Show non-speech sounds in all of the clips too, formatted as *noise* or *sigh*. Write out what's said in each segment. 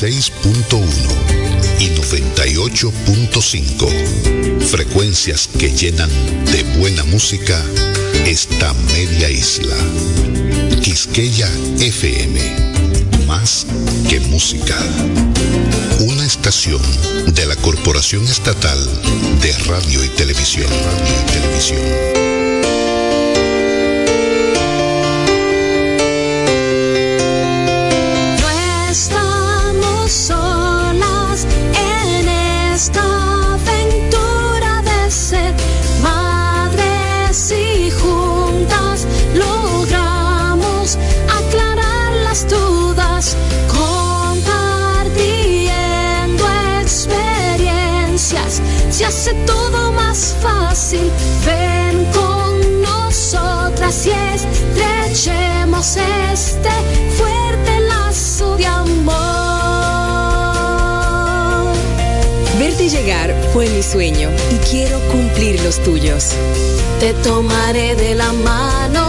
96.1 y 98.5. Frecuencias que llenan de buena música esta media isla. Quisqueya FM. Más que música. Una estación de la Corporación Estatal de Radio y Televisión. Radio y Televisión. Ven con nosotras y estrechemos este fuerte lazo de amor. Verte llegar fue mi sueño y quiero cumplir los tuyos. Te tomaré de la mano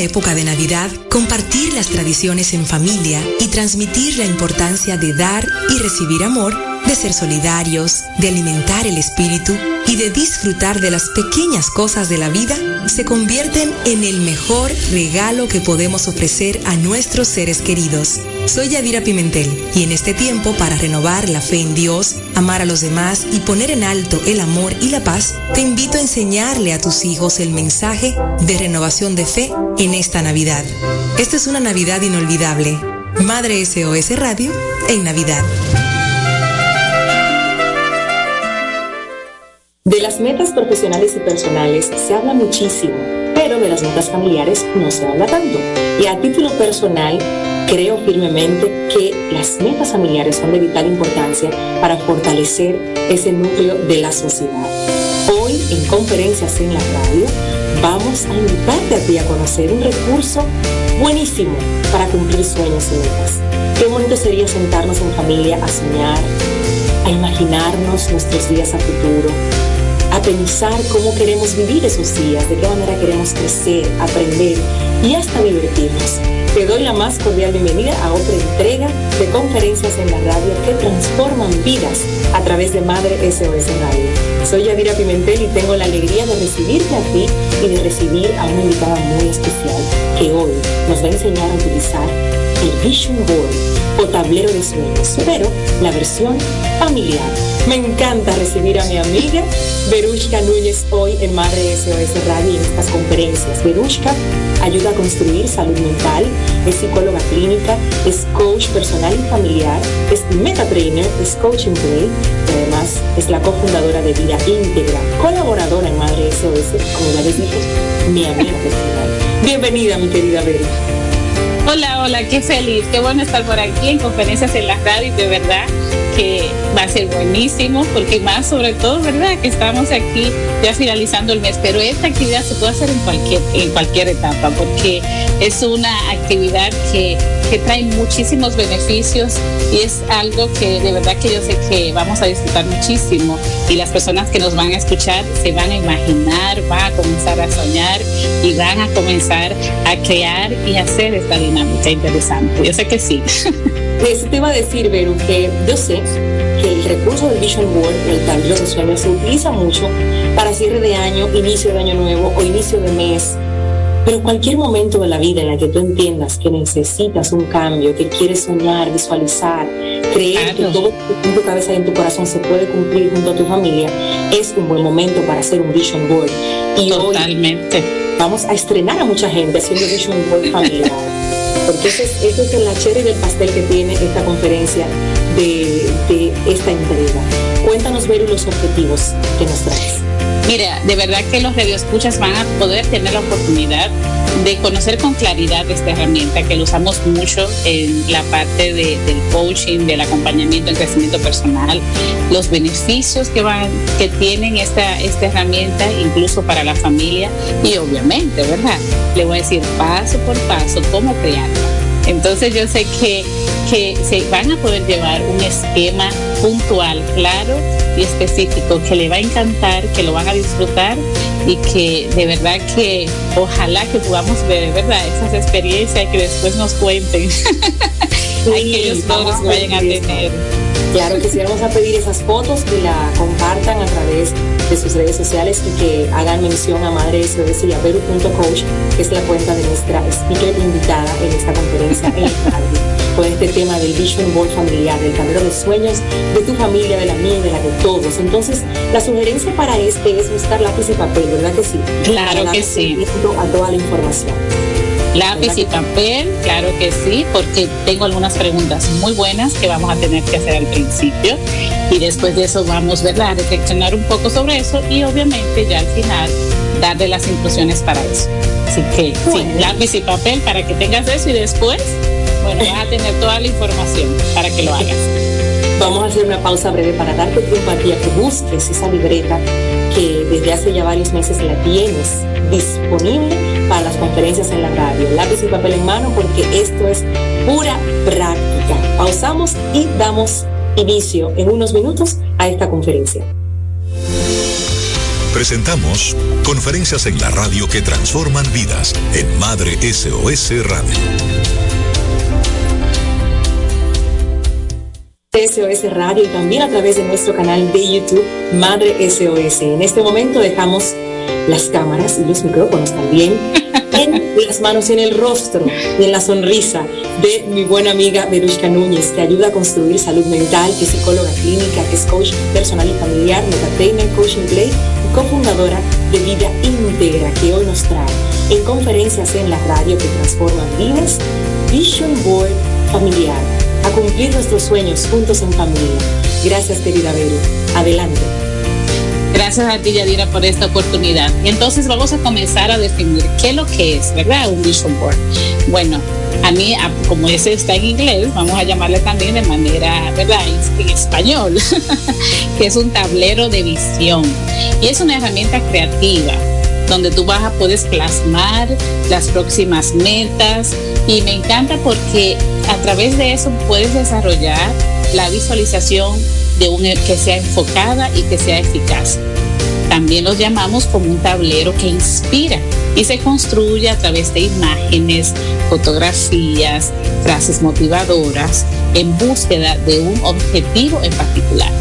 época de Navidad, compartir las tradiciones en familia y transmitir la importancia de dar y recibir amor, de ser solidarios, de alimentar el espíritu y de disfrutar de las pequeñas cosas de la vida se convierten en el mejor regalo que podemos ofrecer a nuestros seres queridos. Soy Yadira Pimentel y en este tiempo para renovar la fe en Dios, amar a los demás y poner en alto el amor y la paz, te invito a enseñarle a tus hijos el mensaje de renovación de fe en esta Navidad. Esta es una Navidad inolvidable. Madre SOS Radio en Navidad. De las metas profesionales y personales se habla muchísimo, pero de las metas familiares no se habla tanto. Y a título personal, creo firmemente que las metas familiares son de vital importancia para fortalecer ese núcleo de la sociedad. Hoy, en conferencias en la radio, vamos a invitarte a ti a conocer un recurso buenísimo para cumplir sueños y metas. Qué bonito sería sentarnos en familia a soñar, a imaginarnos nuestros días a futuro a pensar cómo queremos vivir esos días, de qué manera queremos crecer, aprender y hasta divertirnos. Te doy la más cordial bienvenida a otra entrega de conferencias en la radio que transforman vidas a través de Madre SOS Radio. Soy Yadira Pimentel y tengo la alegría de recibirte a ti y de recibir a una invitada muy especial que hoy nos va a enseñar a utilizar el Vision Board o tablero de sueños, pero la versión familiar. Me encanta recibir a mi amiga Verushka Núñez hoy en Madre SOS Radio en estas conferencias. Verushka ayuda a construir salud mental, es psicóloga clínica, es coach personal y familiar, es meta trainer, es coaching play, además es la cofundadora de Vida Íntegra, colaboradora en Madre SOS, como ya les mi amiga personal. Bienvenida, mi querida Verushka. Hola, hola, qué feliz, qué bueno estar por aquí en conferencias en la radio, de verdad va a ser buenísimo, porque más sobre todo, ¿verdad? Que estamos aquí ya finalizando el mes, pero esta actividad se puede hacer en cualquier, en cualquier etapa, porque es una actividad que, que trae muchísimos beneficios y es algo que de verdad que yo sé que vamos a disfrutar muchísimo y las personas que nos van a escuchar se van a imaginar, van a comenzar a soñar y van a comenzar a crear y hacer esta dinámica interesante. Yo sé que sí. *laughs* Eso te iba a decir, Vero, que yo sé que el recurso del Vision Board, el tablero de sueños, se utiliza mucho para cierre de año, inicio de año nuevo o inicio de mes. Pero cualquier momento de la vida en la que tú entiendas que necesitas un cambio, que quieres soñar, visualizar, creer que todo en tu cabeza y en tu corazón se puede cumplir junto a tu familia, es un buen momento para hacer un Vision Board. Y Totalmente. vamos a estrenar a mucha gente haciendo Vision Board familiar. *laughs* porque esa es, es la cherry del pastel que tiene esta conferencia de, de esta entrega. Cuéntanos, ver los objetivos que nos traes. Mira, de verdad que los radioescuchas van a poder tener la oportunidad de conocer con claridad esta herramienta que lo usamos mucho en la parte de, del coaching, del acompañamiento, el crecimiento personal, los beneficios que van, que tienen esta, esta herramienta, incluso para la familia, y obviamente, ¿verdad? Le voy a decir paso por paso cómo crearla. Entonces yo sé que, que se van a poder llevar un esquema puntual, claro y específico que le va a encantar, que lo van a disfrutar y que de verdad que ojalá que podamos ver, ¿verdad? Esas experiencias que después nos cuenten *laughs* aquellos logros que vayan a tener. Claro que sí, vamos a pedir esas fotos que la compartan a través de sus redes sociales y que hagan mención a Madre SOS y a Coach, que es la cuenta de nuestra speaker invitada en esta conferencia en Vision Board familiar, del tablero de sueños de tu familia, de la mía y de la de todos. Entonces, la sugerencia para este es buscar lápiz y papel, ¿verdad que sí? Claro que sí. A toda la información. Lápiz y papel, claro que sí, porque tengo algunas preguntas muy buenas que vamos a tener que hacer al principio y después de eso vamos ¿verdad? a reflexionar un poco sobre eso y obviamente ya al final darle las instrucciones para eso. Así que sí, lápiz y papel para que tengas eso y después bueno, vas a tener toda la información para que lo hagas. Vamos a hacer una pausa breve para darte tiempo a ti a que busques esa libreta que desde hace ya varios meses la tienes disponible para las conferencias en la radio. Lápiz y papel en mano porque esto es pura práctica. Pausamos y damos inicio en unos minutos a esta conferencia. Presentamos conferencias en la radio que transforman vidas en Madre SOS Radio. SOS Radio y también a través de nuestro canal de YouTube Madre SOS. En este momento dejamos las cámaras y los micrófonos también *laughs* en las manos y en el rostro y en la sonrisa de mi buena amiga Verushka Núñez, que ayuda a construir salud mental, que es psicóloga clínica, que es coach personal y familiar, metatrainer, coaching play y cofundadora de Vida Íntegra, que hoy nos trae en conferencias en la radio que transforman vidas, Vision Board Familiar cumplir nuestros sueños juntos en familia. Gracias, querida Vero. Adelante. Gracias a ti, Yadira, por esta oportunidad. Y entonces vamos a comenzar a definir qué es lo que es, ¿verdad? Un vision board. Bueno, a mí, como ese está en inglés, vamos a llamarle también de manera, ¿verdad? En español, *laughs* que es un tablero de visión. Y es una herramienta creativa donde tú vas a puedes plasmar las próximas metas y me encanta porque a través de eso puedes desarrollar la visualización de un que sea enfocada y que sea eficaz. También lo llamamos como un tablero que inspira y se construye a través de imágenes, fotografías, frases motivadoras en búsqueda de un objetivo en particular.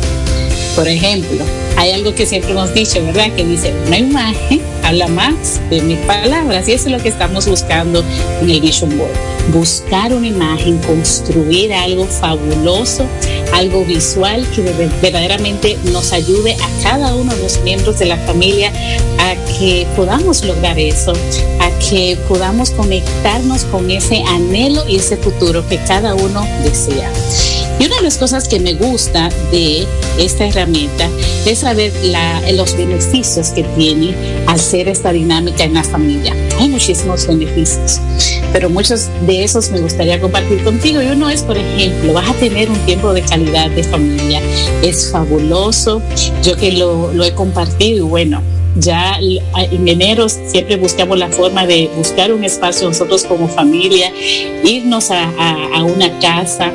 Por ejemplo, hay algo que siempre hemos dicho, ¿verdad? Que dice, una imagen habla más de mis palabras y eso es lo que estamos buscando en el Vision Board. Buscar una imagen, construir algo fabuloso, algo visual que verdaderamente nos ayude a cada uno de los miembros de la familia a que podamos lograr eso, a que podamos conectarnos con ese anhelo y ese futuro que cada uno desea. Y una de las cosas que me gusta de esta herramienta es saber los beneficios que tiene ser esta dinámica en la familia. Hay muchísimos beneficios, pero muchos de esos me gustaría compartir contigo. Y uno es, por ejemplo, vas a tener un tiempo de calidad de familia. Es fabuloso. Yo que lo, lo he compartido y bueno, ya en enero siempre buscamos la forma de buscar un espacio nosotros como familia, irnos a, una casa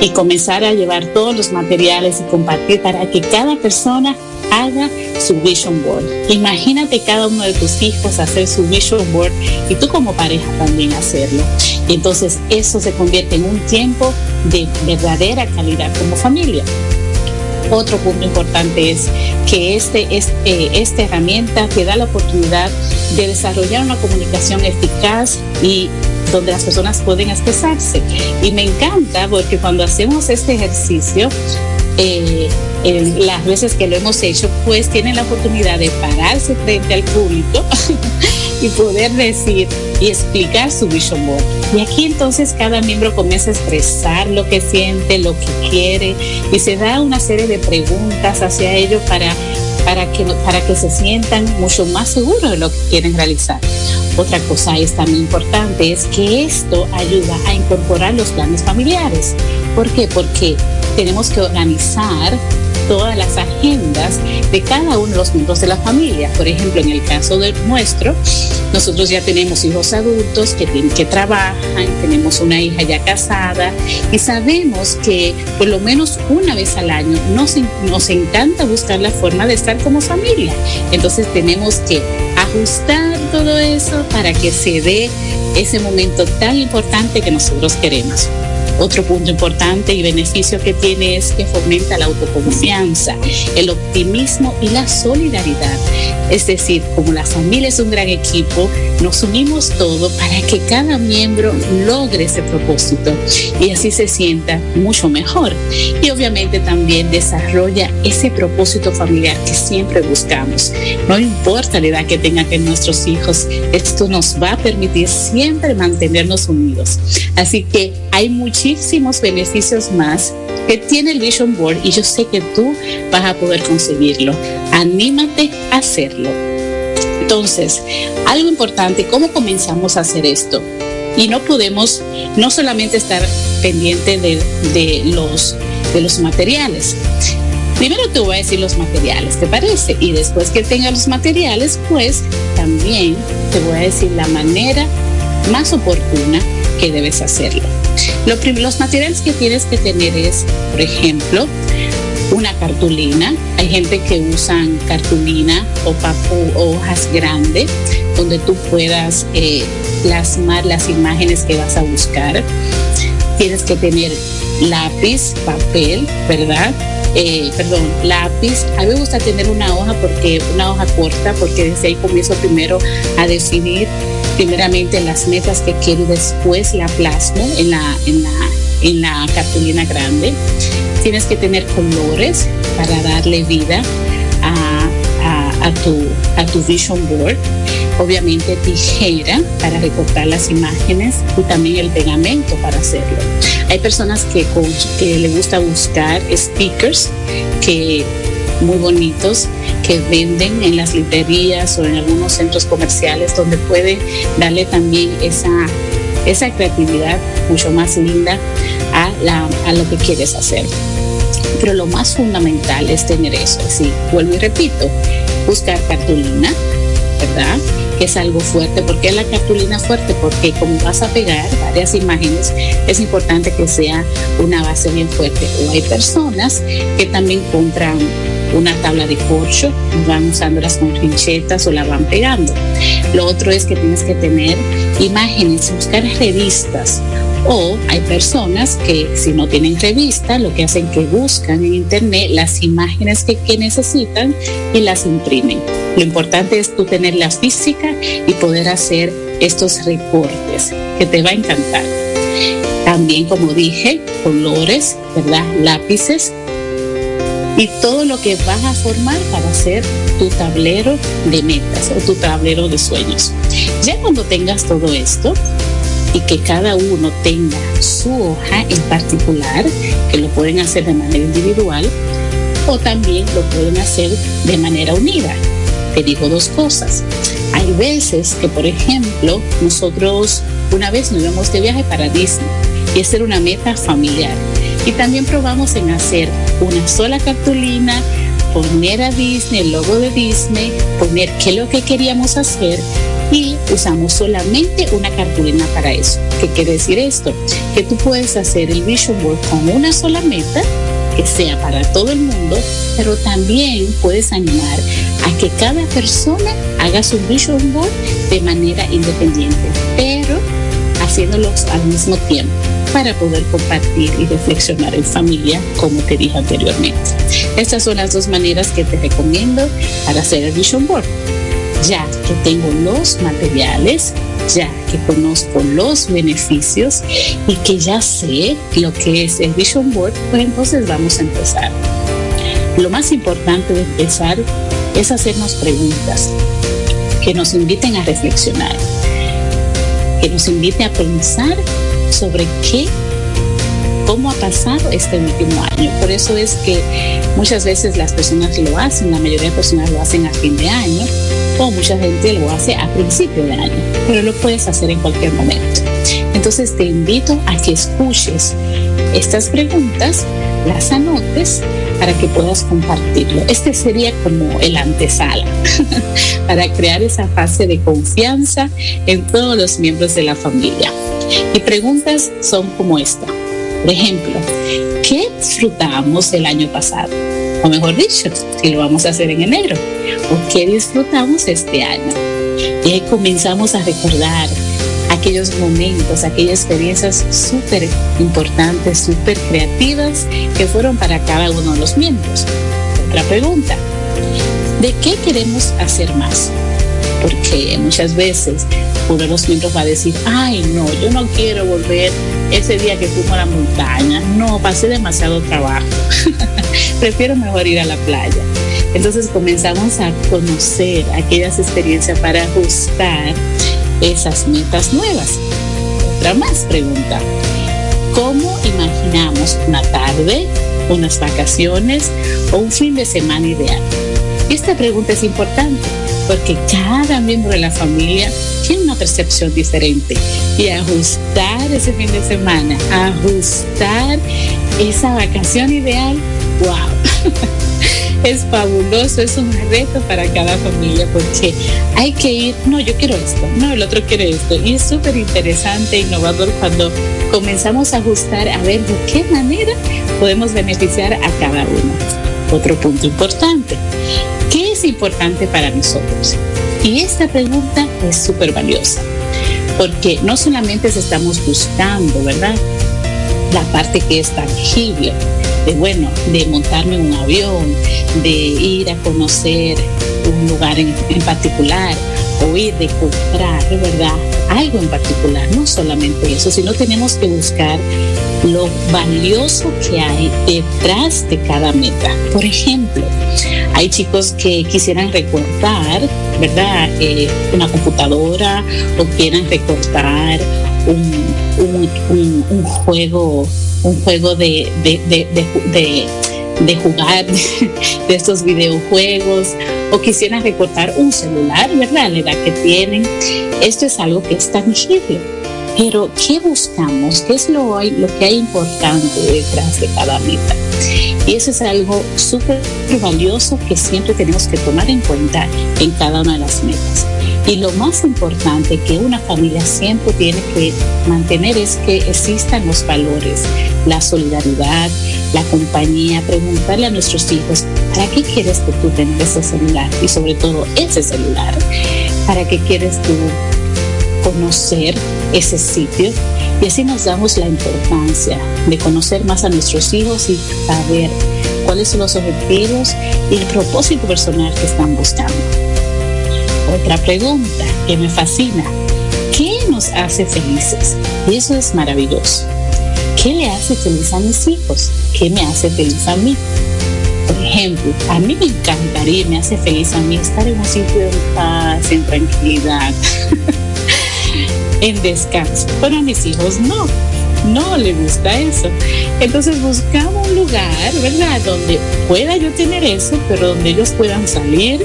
y comenzar a llevar todos los materiales y compartir para que cada persona haga su vision board. Imagínate cada uno de tus hijos hacer su vision board y tú como pareja también hacerlo. Y entonces eso se convierte en un tiempo de verdadera calidad como familia. Otro punto importante es que este, este, esta herramienta te da la oportunidad de desarrollar una comunicación eficaz y donde las personas pueden expresarse. Y me encanta porque cuando hacemos este ejercicio, eh, las veces que lo hemos hecho, pues tienen la oportunidad de pararse frente al público *laughs* y poder decir y explicar su vision board. Y aquí entonces cada miembro comienza a expresar lo que siente, lo que quiere y se da una serie de preguntas hacia ellos para, para, que, para que se sientan mucho más seguros de lo que quieren realizar. Otra cosa es también importante es que esto ayuda a incorporar los planes familiares. ¿Por qué? Porque tenemos que organizar todas las agendas de cada uno de los miembros de la familia. Por ejemplo, en el caso de nuestro, nosotros ya tenemos hijos adultos que, que trabajan, tenemos una hija ya casada y sabemos que por lo menos una vez al año nos, nos encanta buscar la forma de estar como familia. Entonces tenemos que ajustar todo eso para que se dé ese momento tan importante que nosotros queremos. Otro punto importante y beneficio que tiene es que fomenta la autoconfianza, el optimismo y la solidaridad. Es decir, como la familia es un gran equipo, nos unimos todos para que cada miembro logre ese propósito y así se sienta mucho mejor. Y obviamente también desarrolla ese propósito familiar que siempre buscamos. No importa la edad que tengan que nuestros hijos, esto nos va a permitir siempre mantenernos unidos. Así que hay muchísimos beneficios más que tiene el Vision Board y yo sé que tú vas a poder conseguirlo. Anímate a hacerlo. Entonces, algo importante, ¿cómo comenzamos a hacer esto? Y no podemos no solamente estar pendiente de, los, de los materiales. Primero te voy a decir los materiales, ¿te parece? Y después que tenga los materiales, pues también te voy a decir la manera más oportuna que debes hacerlo. Los materiales que tienes que tener es, por ejemplo, una cartulina. Hay gente que usan cartulina o, hojas grandes donde tú puedas eh, plasmar las imágenes que vas a buscar. Tienes que tener lápiz, papel, ¿verdad? Eh, perdón, lápiz. A mí me gusta tener una hoja porque una hoja corta porque desde ahí comienzo primero a definir primeramente las metas que quiero después la plasmo en la, en la, en la cartulina grande. Tienes que tener colores para darle vida a, a, tu, a tu vision board. Obviamente tijera para recortar las imágenes y también el pegamento para hacerlo. Hay personas que, que le gusta buscar stickers que muy bonitos que venden en las librerías o en algunos centros comerciales donde puede darle también esa, esa creatividad mucho más linda a, la, a lo que quieres hacer. Pero lo más fundamental es tener eso, así, vuelvo y repito, buscar cartulina, ¿verdad? que es algo fuerte. ¿Por qué la cartulina fuerte? Porque como vas a pegar varias imágenes, es importante que sea una base bien fuerte. O hay personas que también compran una tabla de corcho, van usándolas con trinchetas o la van pegando. Lo otro es que tienes que tener imágenes, buscar revistas. O hay personas que si no tienen revista, lo que hacen que buscan en internet las imágenes que, que necesitan y las imprimen. Lo importante es tú tener la física y poder hacer estos reportes que te va a encantar. También, como dije, colores, ¿verdad? Lápices y todo lo que vas a formar para hacer tu tablero de metas o tu tablero de sueños. Ya cuando tengas todo esto y que cada uno tenga su hoja en particular, que lo pueden hacer de manera individual o también lo pueden hacer de manera unida. Te digo dos cosas. Hay veces que, por ejemplo, nosotros una vez nos íbamos de viaje para Disney y esa era una meta familiar y también probamos en hacer una sola cartulina, poner a Disney, el logo de Disney, poner qué es lo que queríamos hacer y usamos solamente una cartulina para eso. ¿Qué quiere decir esto? Que tú puedes hacer el vision board con una sola meta que sea para todo el mundo, pero también puedes animar a que cada persona haga su vision board de manera independiente, pero haciéndolos al mismo tiempo para poder compartir y reflexionar en familia, como te dije anteriormente. Estas son las dos maneras que te recomiendo para hacer el Vision Board. Ya que tengo los materiales, ya que conozco los beneficios y que ya sé lo que es el Vision Board, pues entonces vamos a empezar. Lo más importante de empezar es hacernos preguntas que nos inviten a reflexionar, que nos invite a pensar sobre qué cómo ha pasado este último año. Por eso es que muchas veces las personas lo hacen, la mayoría de personas lo hacen a fin de año o mucha gente lo hace a principio de año, pero lo puedes hacer en cualquier momento. Entonces te invito a que escuches estas preguntas, las anotes para que puedas compartirlo. Este sería como el antesala *laughs* para crear esa fase de confianza en todos los miembros de la familia. Y preguntas son como esta. Por ejemplo, ¿qué disfrutamos el año pasado? O mejor dicho, si lo vamos a hacer en enero, ¿o qué disfrutamos este año? Y ahí comenzamos a recordar aquellos momentos, aquellas experiencias súper importantes, súper creativas que fueron para cada uno de los miembros. Otra pregunta, ¿de qué queremos hacer más? Porque muchas veces uno de los miembros va a decir, ay no, yo no quiero volver ese día que fuimos a la montaña, no, pasé demasiado trabajo, *laughs* prefiero mejor ir a la playa. Entonces comenzamos a conocer aquellas experiencias para ajustar esas metas nuevas. Otra más pregunta, ¿cómo imaginamos una tarde, unas vacaciones o un fin de semana ideal? Esta pregunta es importante porque cada miembro de la familia tiene una percepción diferente y ajustar ese fin de semana, ajustar esa vacación ideal, wow. *laughs* es fabuloso, es un reto para cada familia porque hay que ir, no, yo quiero esto, no, el otro quiere esto. Y es súper interesante, innovador cuando comenzamos a ajustar a ver de qué manera podemos beneficiar a cada uno. Otro punto importante, ¿qué es importante para nosotros? Y esta pregunta es súper valiosa, porque no solamente estamos buscando, ¿verdad? La parte que es tangible, de bueno, de montarme un avión, de ir a conocer un lugar en, en particular o ir de comprar, ¿verdad? Algo en particular, no solamente eso, sino tenemos que buscar lo valioso que hay detrás de cada meta. Por ejemplo, hay chicos que quisieran recortar, ¿verdad? Eh, una computadora o quieran recortar un, juego, un juego de de jugar *laughs* de estos videojuegos o quisieran recortar un celular, ¿verdad? La edad que tienen. Esto es algo que es tangible. Pero, ¿qué buscamos? ¿Qué es lo, lo que hay importante detrás de cada meta? Y eso es algo súper valioso que siempre tenemos que tomar en cuenta en cada una de las metas. Y lo más importante que una familia siempre tiene que mantener es que existan los valores, la solidaridad, la compañía, preguntarle a nuestros hijos, ¿para qué quieres que tú tengas ese celular? Y sobre todo ese celular, ¿para qué quieres tú conocer ese sitio? Y así nos damos la importancia de conocer más a nuestros hijos y saber cuáles son los objetivos y el propósito personal que están buscando. Otra pregunta que me fascina, ¿qué nos hace felices? Y eso es maravilloso. ¿Qué le hace feliz a mis hijos? ¿Qué me hace feliz a mí? Por ejemplo, a mí me encantaría, me hace feliz a mí estar en un sitio de paz, en tranquilidad. *laughs* en descanso. Pero a mis hijos no, no le gusta eso. Entonces buscamos un lugar, ¿verdad? Donde pueda yo tener eso, pero donde ellos puedan salir,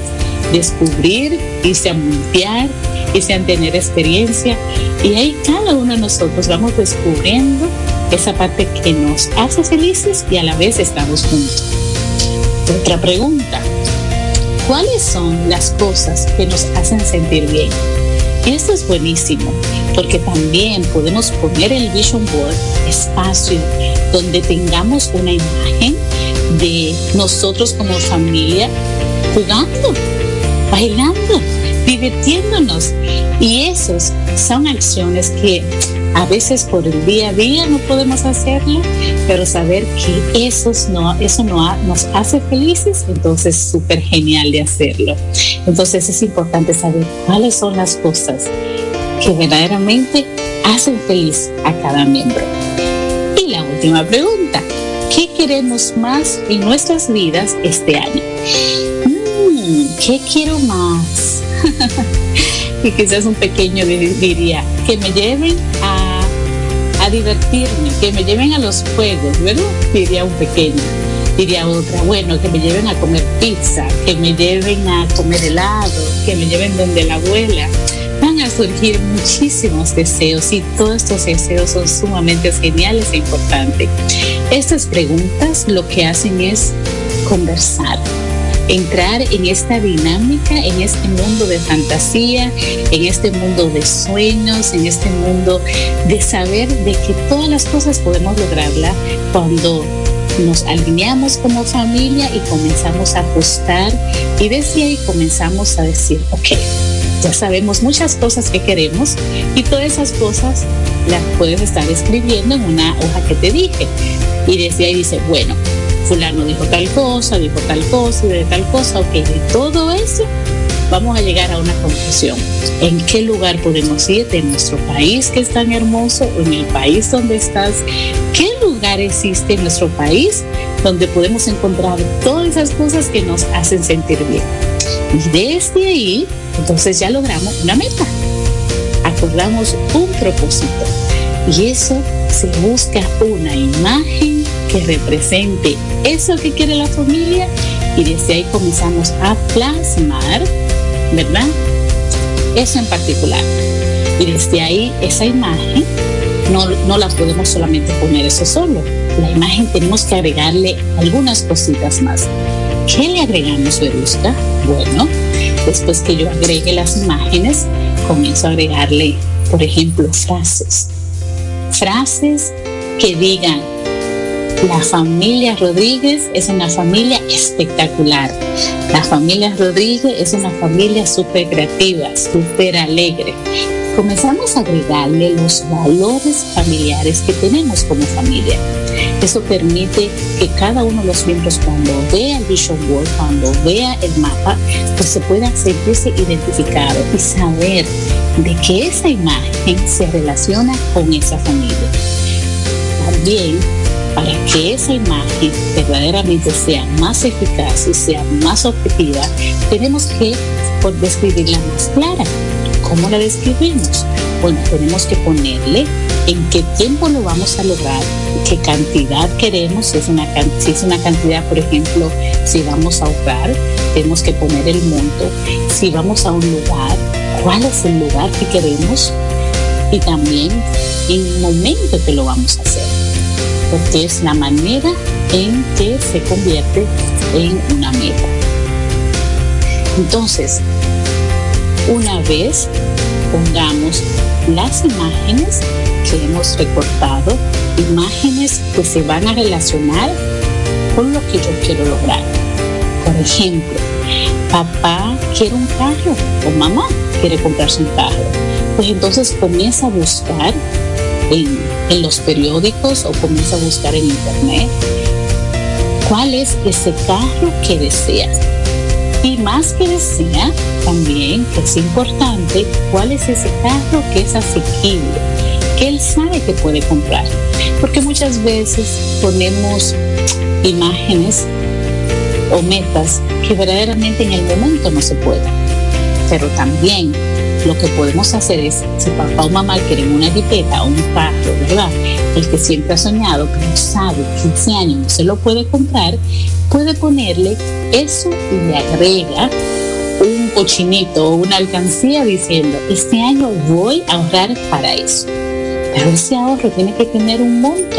descubrir, irse a montear, irse a tener experiencia. Y ahí cada uno de nosotros vamos descubriendo esa parte que nos hace felices y a la vez estamos juntos. Otra pregunta. ¿Cuáles son las cosas que nos hacen sentir bien? Y esto es buenísimo porque también podemos poner el Vision Board espacio donde tengamos una imagen de nosotros como familia jugando, bailando, divirtiéndonos. Y esas son acciones que a veces por el día a día no podemos hacerlo, pero saber que eso, no, eso no nos hace felices, entonces es súper genial de hacerlo. Entonces es importante saber cuáles son las cosas que verdaderamente hacen feliz a cada miembro. Y la última pregunta, ¿qué queremos más en nuestras vidas este año? ¿Qué quiero más? *laughs* y quizás un pequeño diría, que me lleven a, a divertirme, que me lleven a los juegos, ¿verdad? Diría un pequeño diría otra, bueno, que me lleven a comer pizza, que me lleven a comer helado, que me lleven donde la abuela. Van a surgir muchísimos deseos y todos estos deseos son sumamente geniales e importantes. Estas preguntas lo que hacen es conversar, entrar en esta dinámica, en este mundo de fantasía, en este mundo de sueños, en este mundo de saber de que todas las cosas podemos lograrla cuando nos alineamos como familia y comenzamos a ajustar y desde ahí comenzamos a decir, ok, ya sabemos muchas cosas que queremos y todas esas cosas las puedes estar escribiendo en una hoja que te dije. Y desde ahí dice, bueno, fulano dijo tal cosa, dijo tal cosa, de tal cosa, ok, de todo eso vamos a llegar a una conclusión. ¿En qué lugar podemos ir de nuestro país que es tan hermoso o en el país donde estás? ¿Qué lugar existe en nuestro país donde podemos encontrar todas esas cosas que nos hacen sentir bien? Y desde ahí, entonces ya logramos una meta. Acordamos un propósito. Y eso se busca una imagen que represente eso que quiere la familia y desde ahí comenzamos a plasmar ¿verdad? Eso en particular. Y desde ahí esa imagen no, no la podemos solamente poner eso solo. La imagen tenemos que agregarle algunas cositas más. ¿Qué le agregamos, Verusca? Bueno, después que yo agregue las imágenes, comienzo a agregarle, por ejemplo, frases. Frases que digan, la familia Rodríguez es una familia espectacular. La familia Rodríguez es una familia súper creativa, súper alegre. Comenzamos a agregarle los valores familiares que tenemos como familia. Eso permite que cada uno de los miembros cuando vea el Vision Board, cuando vea el mapa, pues se pueda sentirse identificado y saber de que esa imagen se relaciona con esa familia. También para que esa imagen verdaderamente sea más eficaz y sea más objetiva, tenemos que describirla más clara. ¿Cómo la describimos? Bueno, tenemos que ponerle en qué tiempo lo vamos a lograr, qué cantidad queremos, si es una, cantidad, por ejemplo, si vamos a ahorrar, tenemos que poner el monto, si vamos a un lugar, cuál es el lugar que queremos y también en el momento que lo vamos a hacer porque es la manera en que se convierte en una meta. Entonces, una vez pongamos las imágenes que hemos recortado, imágenes que se van a relacionar con lo que yo quiero lograr. Por ejemplo, papá quiere un carro o mamá quiere comprarse un carro. Pues entonces comienza a buscar en, los periódicos o comienza a buscar en internet cuál es ese carro que deseas. Y más que desea, también, que es importante, cuál es ese carro que es asequible, que él sabe que puede comprar. Porque muchas veces ponemos imágenes o metas que verdaderamente en el momento no se pueden. Pero también lo que podemos hacer es, si papá o mamá quieren una jipeta o un carro, ¿verdad? El que siempre ha soñado, pero sabe que ese año no se lo puede comprar, puede ponerle eso y le agrega un cochinito o una alcancía diciendo, este año voy a ahorrar para eso. Pero ese ahorro tiene que tener un monto,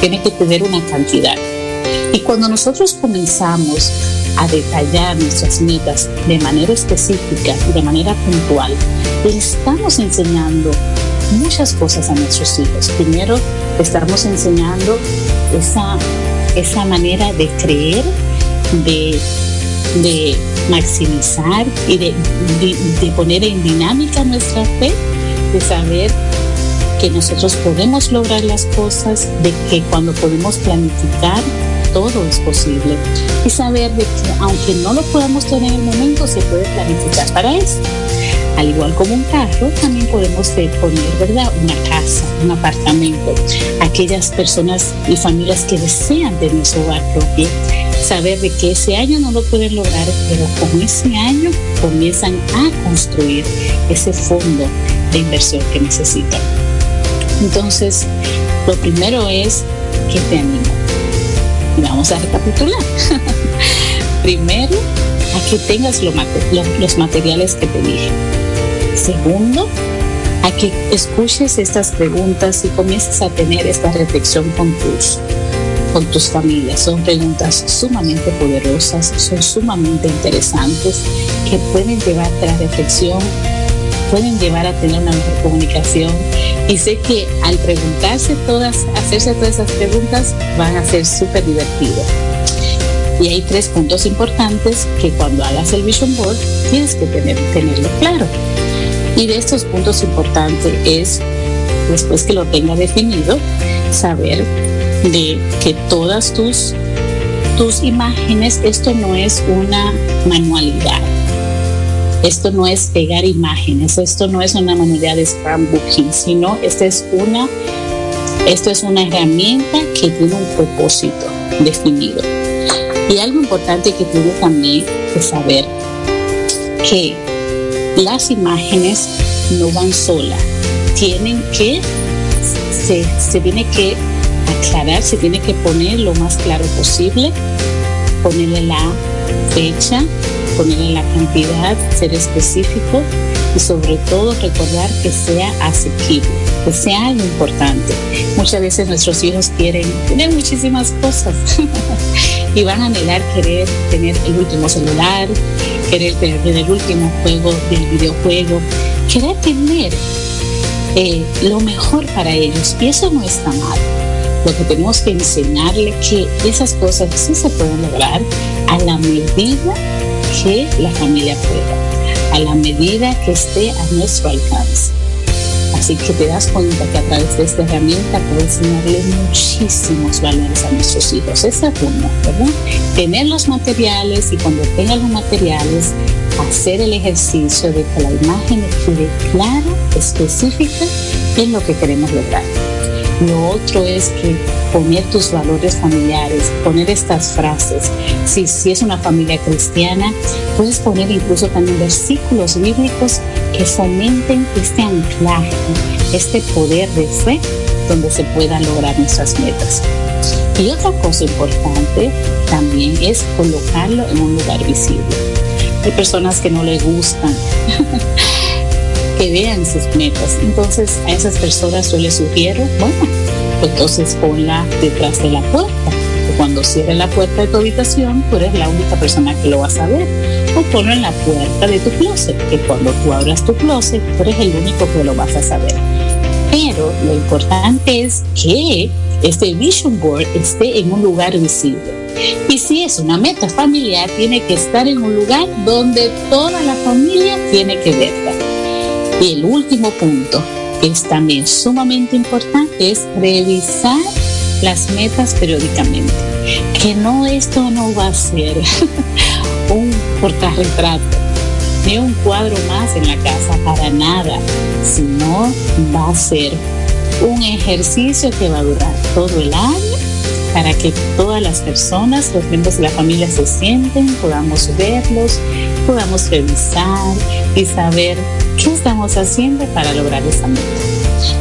tiene que tener una cantidad. Y cuando nosotros comenzamos a detallar nuestras metas de manera específica y de manera puntual, le estamos enseñando muchas cosas a nuestros hijos. Primero, estamos enseñando esa, esa manera de creer, de, de maximizar y de, de poner en dinámica nuestra fe, de saber que nosotros podemos lograr las cosas, de que cuando podemos planificar todo es posible y saber de que aunque no lo podamos tener en el momento, se puede planificar para eso. Al igual como un carro, también podemos poner, ¿verdad? Una casa, un apartamento. Aquellas personas y familias que desean tener su hogar propio, saber de que ese año no lo pueden lograr, pero con ese año comienzan a construir ese fondo de inversión que necesitan. Entonces, lo primero es que te animo. Vamos a recapitular. *laughs* primero, a que tengas los materiales que te dije. Segundo, a que escuches estas preguntas y comiences a tener esta reflexión con tus, con tus familias. Son preguntas sumamente poderosas, son sumamente interesantes, que pueden llevarte a la reflexión, pueden llevar a tener una mejor comunicación. Y sé que al preguntarse todas, hacerse todas esas preguntas, van a ser súper divertidos. Y hay tres puntos importantes que cuando hagas el Vision Board tienes que tener, tenerlo claro. Y de estos puntos importantes es, después que lo tenga definido, saber de que todas tus, tus imágenes, esto no es una manualidad. Esto no es pegar imágenes, esto no es una manualidad de scrapbooking, sino esta es una, esto es una herramienta que tiene un propósito definido. Y algo importante que tiene también que saber que las imágenes no van solas, tienen que, se, se tiene que aclarar, se tiene que poner lo más claro posible, ponerle la fecha, ponerle la cantidad, ser específico y sobre todo recordar que sea asequible, que sea algo importante. Muchas veces nuestros hijos quieren tener muchísimas cosas *laughs* y van a anhelar querer tener el último celular, querer tener el último juego del videojuego, querer tener eh, lo mejor para ellos. Y eso no está mal. Lo que tenemos que enseñarle que esas cosas sí se pueden lograr a la medida que la familia pueda, a la medida que esté a nuestro alcance. Así que te das cuenta que a través de esta herramienta puedes enseñarle muchísimos valores a nuestros hijos. Es una, ¿verdad? Tener los materiales y cuando tengan los materiales, hacer el ejercicio de que la imagen quede clara, específica en lo que queremos lograr. Lo otro es que poner tus valores familiares, poner estas frases. Si, si es una familia cristiana, puedes poner incluso también versículos bíblicos que fomenten este anclaje, este poder de fe donde se puedan lograr nuestras metas. Y otra cosa importante también es colocarlo en un lugar visible. Hay personas que no les gustan *laughs* que vean sus metas. Entonces a esas personas yo les sugiero, bueno, pues entonces ponla detrás de la puerta. Cuando cierre la puerta de tu habitación, tú eres la única persona que lo va a saber. O ponlo en la puerta de tu closet, que cuando tú abras tu closet, tú eres el único que lo vas a saber. Pero lo importante es que este vision board esté en un lugar visible. Y si es una meta familiar, tiene que estar en un lugar donde toda la familia tiene que verla. El último punto, que es también sumamente importante, es revisar las metas periódicamente. Que no esto no va a ser *laughs* un portarretrato ni un cuadro más en la casa para nada, sino va a ser un ejercicio que va a durar todo el año para que todas las personas, los miembros de la familia se sienten, podamos verlos, podamos revisar y saber qué estamos haciendo para lograr esa meta.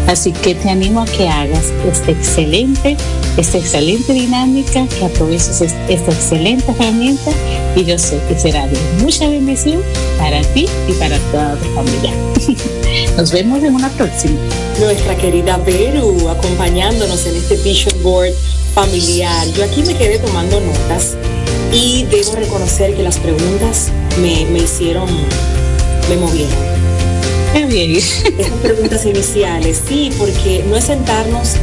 Así que te animo a que hagas esta excelente, esta excelente dinámica, que aproveches esta excelente herramienta y yo sé que será de mucha bendición para ti y para toda tu familia. *laughs* Nos vemos en una próxima. Nuestra querida Beru acompañándonos en este Vision Board familiar. Yo aquí me quedé tomando notas y debo reconocer que las preguntas me, me hicieron, me movieron. Qué bien. *laughs* Esas preguntas iniciales, sí, porque no es sentarnos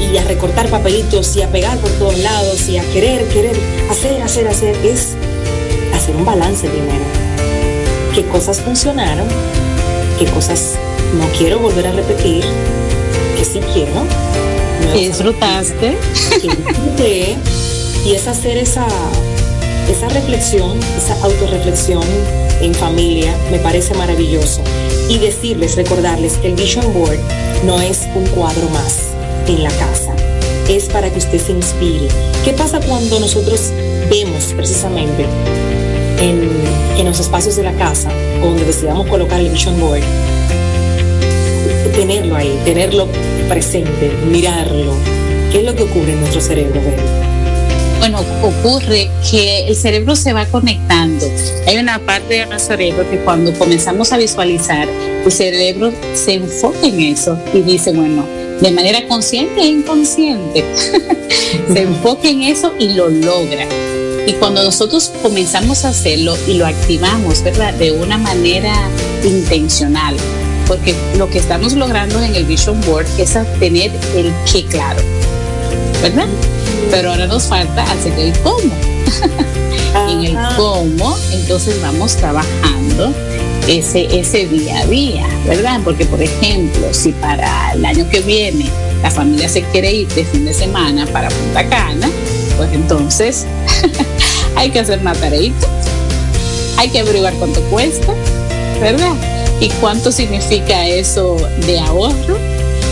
y a recortar papelitos y a pegar por todos lados y a querer, querer, hacer, hacer, hacer, es hacer un balance primero. ¿Qué cosas funcionaron? ¿Qué cosas no quiero volver a repetir? ¿Qué sí quiero? Disfrutaste. y es hacer esa, esa reflexión, esa autorreflexión en familia me parece maravilloso. Y decirles, recordarles que el Vision Board no es un cuadro más en la casa, es para que usted se inspire. ¿Qué pasa cuando nosotros vemos precisamente en, en los espacios de la casa, donde decidamos colocar el Vision Board, tenerlo ahí, tenerlo presente, mirarlo? ¿Qué es lo que ocurre en nuestro cerebro? bueno, ocurre que el cerebro se va conectando. Hay una parte de nuestro cerebro que cuando comenzamos a visualizar, el cerebro se enfoca en eso y dice, bueno, de manera consciente e inconsciente, *laughs* se enfoca en eso y lo logra. Y cuando nosotros comenzamos a hacerlo y lo activamos, ¿verdad? De una manera intencional, porque lo que estamos logrando en el Vision Board es tener el qué claro, ¿verdad? Pero ahora nos falta hacer el cómo. *laughs* en el cómo, entonces vamos trabajando ese, ese día a día, ¿verdad? Porque, por ejemplo, si para el año que viene la familia se quiere ir de fin de semana para Punta Cana, pues entonces *laughs* hay que hacer una tareita, hay que averiguar cuánto cuesta, ¿verdad? Y cuánto significa eso de ahorro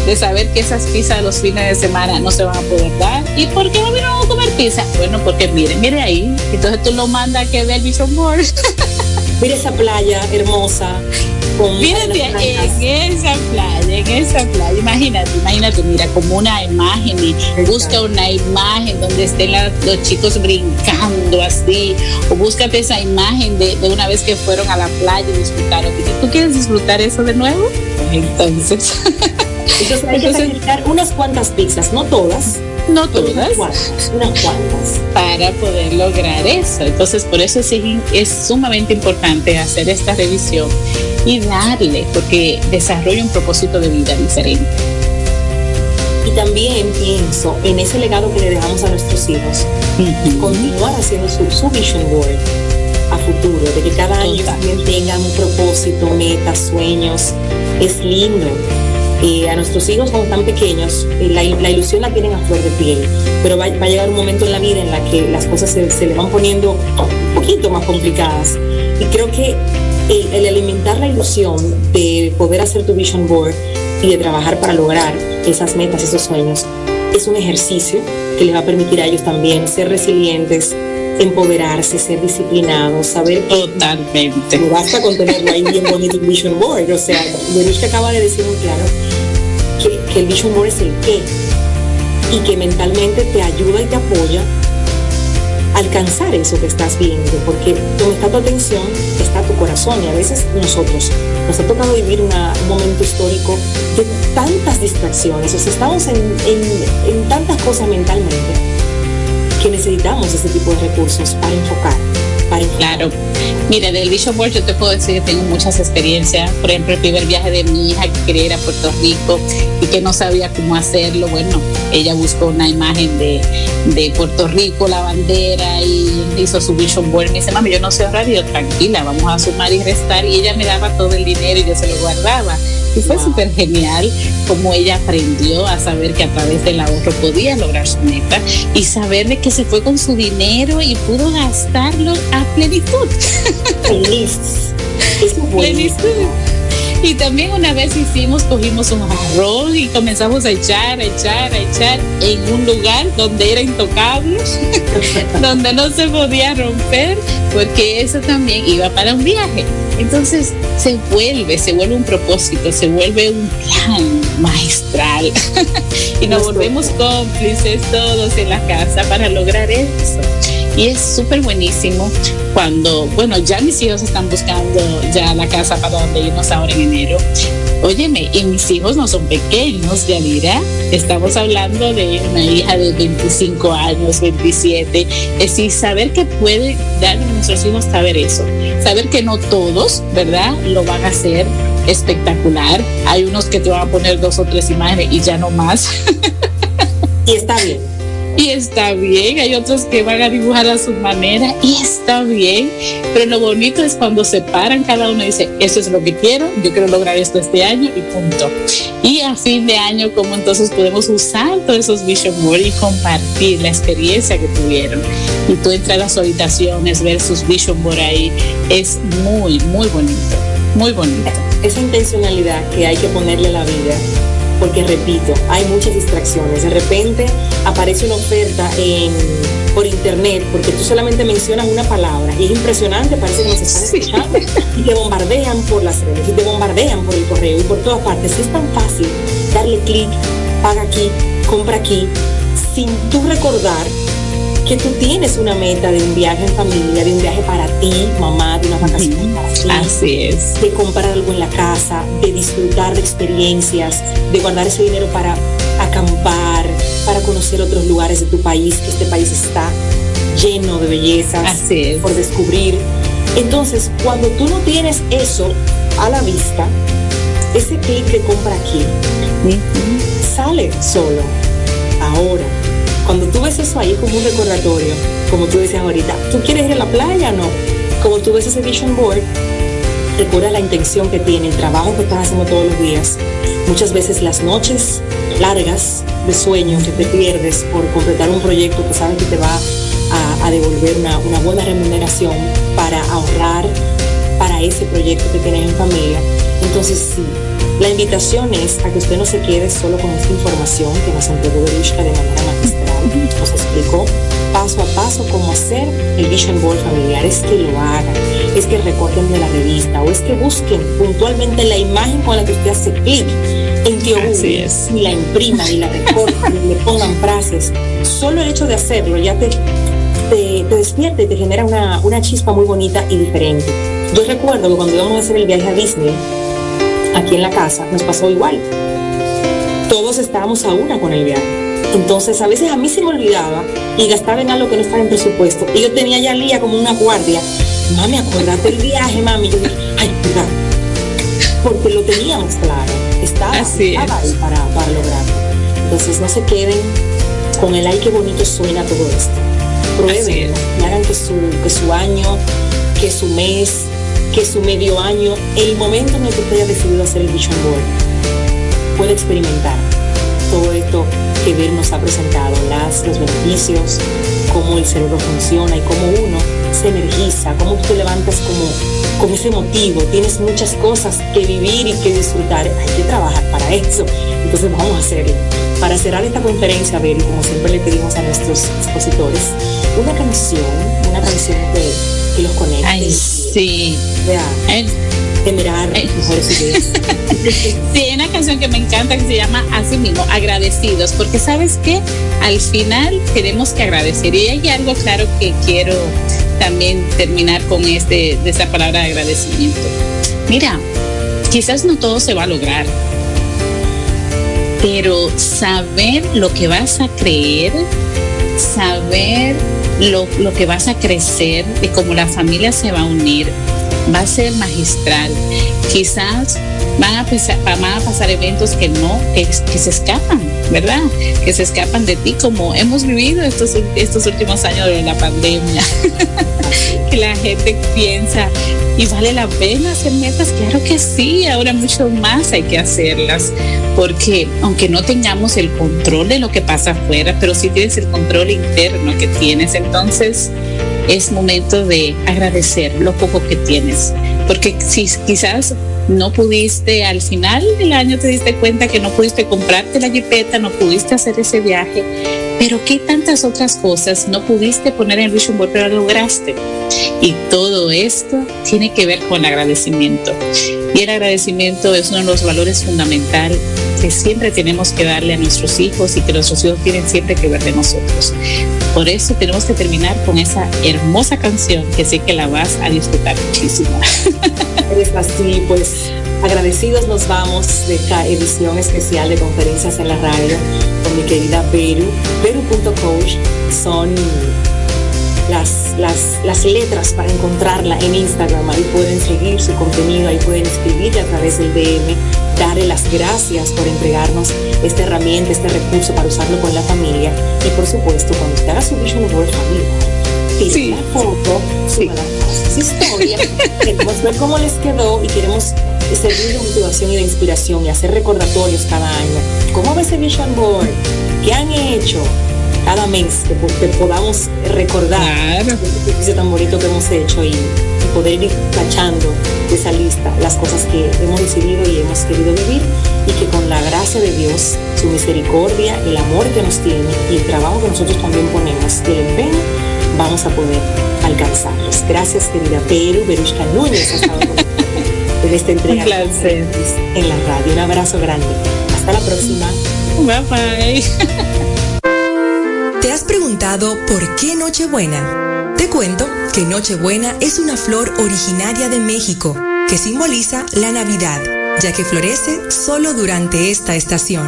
de saber que esas pizzas los fines de semana no se van a poder dar. ¿Y por qué no vino a comer pizza? Bueno, porque mire, mire ahí. Entonces tú lo mandas a que vea el Vision Board. Mire esa playa hermosa. Mírate en esa playa, en esa playa. Imagínate, imagínate, mira, como una imagen y busca una imagen donde estén los chicos brincando así. O búscate esa imagen de, de, una vez que fueron a la playa y disfrutaron. ¿Tú quieres disfrutar eso de nuevo? Entonces. *laughs* Entonces hay que sacrificar unas cuantas pizzas, no todas. No todas. Unas cuantas, Para poder lograr eso. Entonces, por eso es, es sumamente importante hacer esta revisión y darle, porque desarrolla un propósito de vida diferente. Y también pienso en ese legado que le dejamos a nuestros hijos, continuar haciendo su, su vision board a futuro, de que cada año también tengan un propósito, metas, sueños. Es lindo a nuestros hijos cuando están pequeños, eh, la, ilusión la tienen a flor de piel, pero va, a llegar un momento en la vida en la que las cosas se, se le van poniendo un poquito más complicadas. Y creo que el, alimentar la ilusión de poder hacer tu vision board y de trabajar para lograr esas metas, esos sueños, es un ejercicio que les va a permitir a ellos también ser resilientes, empoderarse, ser disciplinados, saber totalmente. No basta con tenerlo ahí bien bonito el vision board, o sea, que acaba de decir muy claro que, que el vision board es el qué y que mentalmente te ayuda y te apoya a alcanzar eso que estás viendo, porque donde está tu atención está tu corazón y a veces nosotros nos ha tocado vivir una, un momento histórico de tantas distracciones, o sea, estamos en, en, en tantas cosas mentalmente que necesitamos ese tipo de recursos para enfocar. Para. Claro. Mire, del Vision Board yo te puedo decir que tengo muchas experiencias. Por ejemplo, el primer viaje de mi hija que quería ir a Puerto Rico y que no sabía cómo hacerlo. Bueno, ella buscó una imagen de, de Puerto Rico, la bandera y hizo su Vision Board. Me dice, mami, yo no sé ahorrar. Y tranquila, vamos a sumar y restar. Y ella me daba todo el dinero y yo se lo guardaba. Y fue wow. súper genial como ella aprendió a saber que a través del ahorro podía lograr su meta y saber de que se fue con su dinero y pudo gastarlo a plenitud. Feliz. Es *laughs* plenitud. Y también una vez hicimos, cogimos un arroz y comenzamos a echar, a echar, a echar en un lugar donde era intocable, *laughs* donde no se podía romper, porque eso también iba para un viaje. Entonces se vuelve, se vuelve un propósito, se vuelve un plan maestral *laughs* y nos volvemos cómplices todos en la casa para lograr eso. Y es súper buenísimo cuando, bueno, ya mis hijos están buscando ya la casa para donde irnos ahora en enero. Óyeme, y mis hijos no son pequeños, Yadira. Estamos hablando de una hija de 25 años, 27. Es decir, saber que puede dar a nuestros hijos saber eso. Saber que no todos, ¿verdad? Lo van a hacer espectacular. Hay unos que te van a poner dos o tres imágenes y ya no más. *laughs* y está bien y está bien. Hay otros que van a dibujar a su manera y está bien. Pero lo bonito es cuando se paran cada uno dice, eso es lo que quiero, yo quiero lograr esto este año y punto. Y a fin de año, como entonces podemos usar todos esos vision board y compartir la experiencia que tuvieron. Y tú entras a las habitaciones, ver sus vision board ahí, es muy, muy bonito, muy bonito. Esa intencionalidad que hay que ponerle a la vida porque repito, hay muchas distracciones. De repente aparece una oferta en, por internet porque tú solamente mencionas una palabra y es impresionante, parece que nos están escuchando y te bombardean por las redes y te bombardean por el correo y por todas partes. Es tan fácil darle clic, paga aquí, compra aquí, sin tú recordar que tú tienes una meta de un viaje en familia, de un viaje para ti, mamá, de una vacaciones para ti. Así es. De comprar algo en la casa, de disfrutar de experiencias, de guardar ese dinero para acampar, para conocer otros lugares de tu país, que este país está lleno de bellezas Así por descubrir. Entonces, cuando tú no tienes eso a la vista, ese clic de compra aquí sale solo. Ahora, cuando tú ves eso ahí como un recordatorio, como tú decías ahorita, ¿tú quieres ir a la playa o no? Como tú ves ese vision board, recuerda la intención que tiene, el trabajo que estás haciendo todos los días. Muchas veces las noches largas de sueño que te pierdes por completar un proyecto que sabes que te va a, devolver una, una buena remuneración para ahorrar para ese proyecto que tienes en familia. Entonces sí, la invitación es a que usted no se quede solo con esta información que nos entregó Berushka de manera magistral. Nos explicó paso a paso cómo hacer el Vision Board familiar. Es que lo hagan, es que recorten de la revista o es que busquen puntualmente la imagen con la que usted hace clic en que y la impriman y la recorten y le pongan frases. Solo el hecho de hacerlo ya te, te, te despierta y te genera una, una chispa muy bonita y diferente. Yo recuerdo que cuando íbamos a hacer el viaje a Disney, aquí en la casa nos pasó igual. Todos estábamos a una con el viaje. Entonces a veces a mí se me olvidaba y gastaba en algo que no estaba en presupuesto. Y yo tenía ya Lía como una guardia. Mami, acuérdate del viaje, mami. Yo dije, ay, cuidado. Porque lo teníamos claro. Estaba, Así estaba ahí para, para lograrlo. Entonces no se queden con el ay, qué bonito suena todo esto. Prueben, y hagan que su, que su año, que su mes, que su medio año, el momento en el que usted haya decidido hacer el Vision Board, puede experimentar todo esto que Ver nos ha presentado, las, los beneficios, cómo el cerebro funciona y cómo uno se energiza, cómo tú te levantas como con ese motivo, tienes muchas cosas que vivir y que disfrutar, hay que trabajar para eso, entonces vamos a hacerlo. Para cerrar esta conferencia, Ver, como siempre le pedimos a nuestros expositores, una canción, una canción que los conecte. Ay, sí. Generar mejores ideas. *laughs* sí, hay una canción que me encanta que se llama así mismo, agradecidos, porque sabes que al final tenemos que agradecer y hay algo claro que quiero también terminar con este, de esa palabra de agradecimiento. Mira, quizás no todo se va a lograr, pero saber lo que vas a creer, saber lo, lo que vas a crecer, de cómo la familia se va a unir, va a ser magistral. Quizás van a, pasar, eventos que no, que, que, se escapan, ¿verdad? Que se escapan de ti, como hemos vivido estos, estos últimos años de la pandemia. *laughs* que la gente piensa, ¿y vale la pena hacer metas? Claro que sí, ahora mucho más hay que hacerlas, porque aunque no tengamos el control de lo que pasa afuera, pero sí tienes el control interno que tienes, entonces es momento de agradecer lo poco que tienes, porque si quizás no pudiste al final del año te diste cuenta que no pudiste comprarte la jipeta, no pudiste hacer ese viaje, pero qué tantas otras cosas no pudiste poner en Vision Board, pero lograste. Y todo esto tiene que ver con agradecimiento. Y el agradecimiento es uno de los valores fundamentales que siempre tenemos que darle a nuestros hijos y que nuestros hijos tienen siempre que ver de nosotros. Por eso tenemos que terminar con esa hermosa canción que sé que la vas a disfrutar muchísimo. *laughs* Es así, pues agradecidos nos vamos de esta edición especial de conferencias en la radio mi querida Peru, Peru.coach. Son las, las, letras para encontrarla en Instagram. Ahí pueden seguir su contenido, ahí pueden escribirle a través del DM, darle las gracias por entregarnos esta herramienta, este recurso para usarlo con la familia. Y por supuesto, cuando usted haga su vision board familiar, sí. la foto, sí. su historia, *laughs* queremos ver cómo les quedó y queremos servir de motivación y de inspiración y hacer recordatorios cada año. ¿Cómo va ese vision board? ¿Qué han hecho? cada mes que, podamos recordar el ejercicio tan bonito que hemos hecho y, poder ir tachando de esa lista las cosas que hemos decidido y hemos querido vivir y que con la gracia de Dios, su misericordia, el amor que nos tiene y el trabajo que nosotros también ponemos, el empeño, vamos a poder alcanzarlos. Gracias, querida Peru, Berushka Núñez, ha estado con en esta *laughs* entrega en la radio. Un abrazo grande. Hasta la próxima. Bye bye. ¿Te has preguntado por qué Nochebuena? Te cuento que Nochebuena es una flor originaria de México que simboliza la Navidad, ya que florece solo durante esta estación.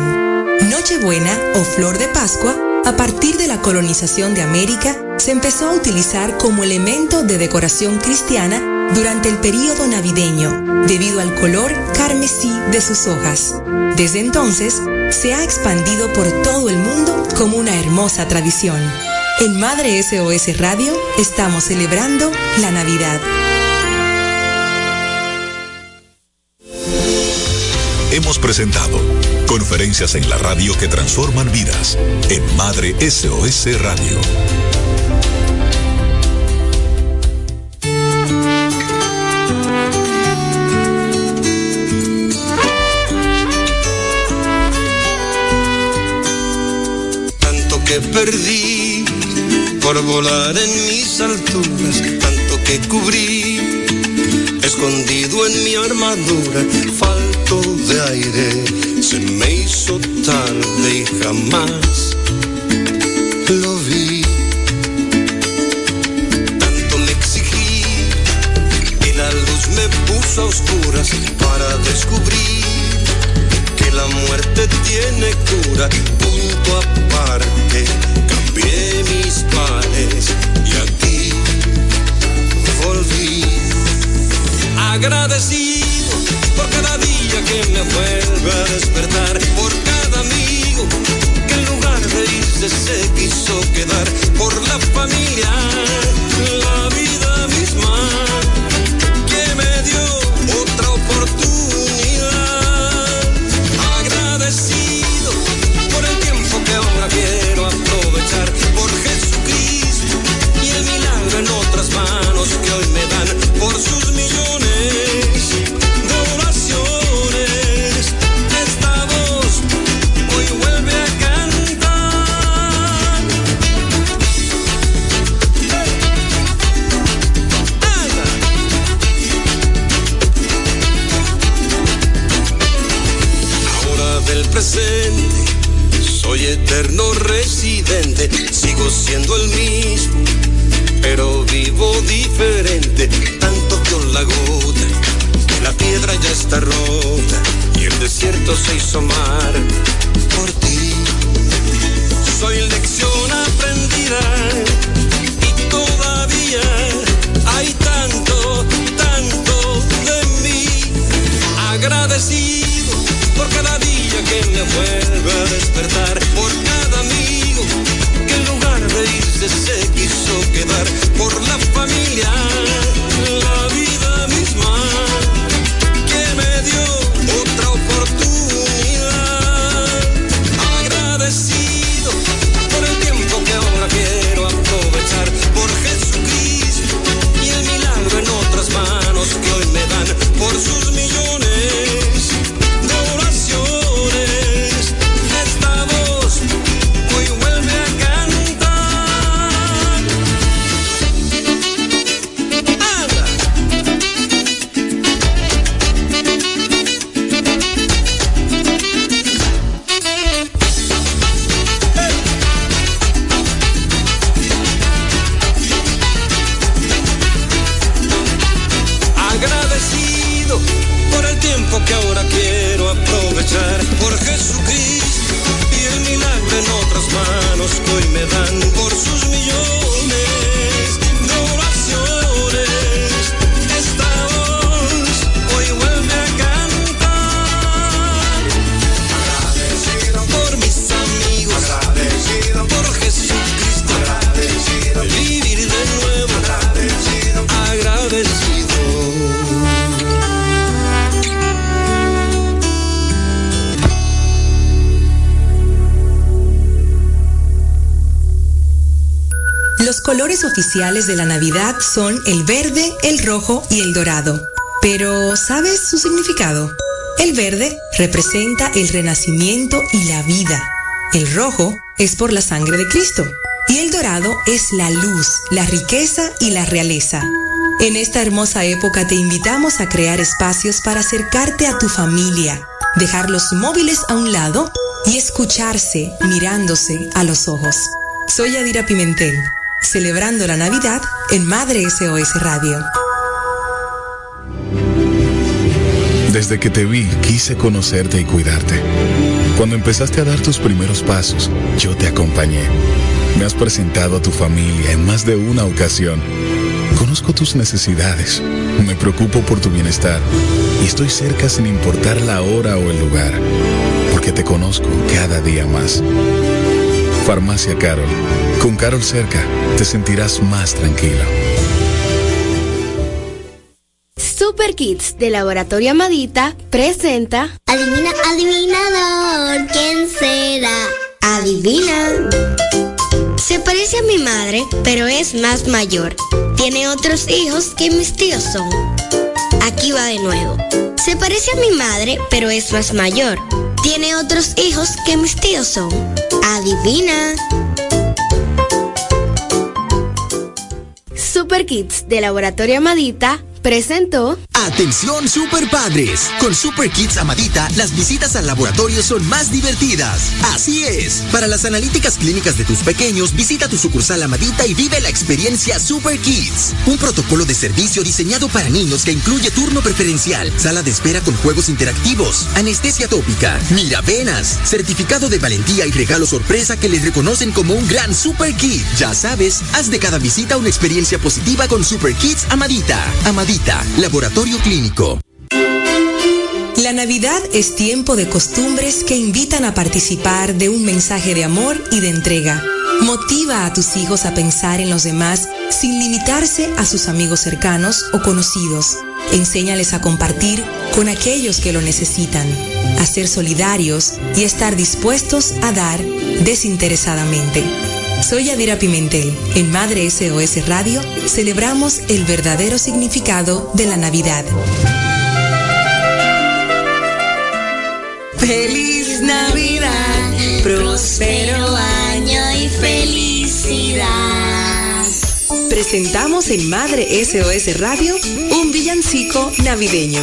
Nochebuena o flor de Pascua, a partir de la colonización de América, se empezó a utilizar como elemento de decoración cristiana durante el período navideño, debido al color carmesí de sus hojas. Desde entonces, se ha expandido por todo el mundo como una hermosa tradición. En Madre SOS Radio estamos celebrando la Navidad. Hemos presentado conferencias en la radio que transforman vidas en Madre SOS Radio. Por volar en mis alturas, tanto que cubrí, escondido en mi armadura, falto de aire, se me hizo tarde y jamás lo vi. Tanto me exigí y la luz me puso a oscuras para descubrir que la muerte tiene cura, punto aparte mis males y aquí volví. Agradecido por cada día que me vuelve a despertar, por cada amigo que en lugar de irse se quiso quedar, por la familia, la vida misma desierto se el verde, el rojo y el dorado. Pero, ¿sabes su significado? El verde representa el renacimiento y la vida. El rojo es por la sangre de Cristo. Y el dorado es la luz, la riqueza y la realeza. En esta hermosa época te invitamos a crear espacios para acercarte a tu familia, dejar los móviles a un lado y escucharse mirándose a los ojos. Soy Adira Pimentel, celebrando la Navidad en Madre SOS Radio. Desde que te vi, quise conocerte y cuidarte. Cuando empezaste a dar tus primeros pasos, yo te acompañé. Me has presentado a tu familia en más de una ocasión. Conozco tus necesidades, me preocupo por tu bienestar y estoy cerca sin importar la hora o el lugar, porque te conozco cada día más. Farmacia Carol. Con Carol cerca, te sentirás más tranquilo. Super Kids de Laboratorio Amadita presenta Adivina, adivinador, ¿quién será? Adivina. Se parece a mi madre, pero es más mayor. Tiene otros hijos que mis tíos son. Aquí va de nuevo. Se parece a mi madre, pero es más mayor. Tiene otros hijos que mis tíos son. Adivina. Super Kids de Laboratorio Amadita presentó Atención super padres. Con Super Kids Amadita, las visitas al laboratorio son más divertidas. Así es. Para las analíticas clínicas de tus pequeños, visita tu sucursal Amadita y vive la experiencia Super Kids. Un protocolo de servicio diseñado para niños que incluye turno preferencial, sala de espera con juegos interactivos, anestesia tópica, miravenas, certificado de valentía y regalo sorpresa que les reconocen como un gran Super Kid. Ya sabes, haz de cada visita una experiencia positiva con Super Kids Amadita. Amadita Laboratorio Clínico. La Navidad es tiempo de costumbres que invitan a participar de un mensaje de amor y de entrega. Motiva a tus hijos a pensar en los demás sin limitarse a sus amigos cercanos o conocidos. Enséñales a compartir con aquellos que lo necesitan, a ser solidarios y estar dispuestos a dar desinteresadamente. Soy Adira Pimentel. En Madre SOS Radio celebramos el verdadero significado de la Navidad. Feliz Navidad, próspero año y felicidad. Presentamos en Madre SOS Radio un villancico navideño.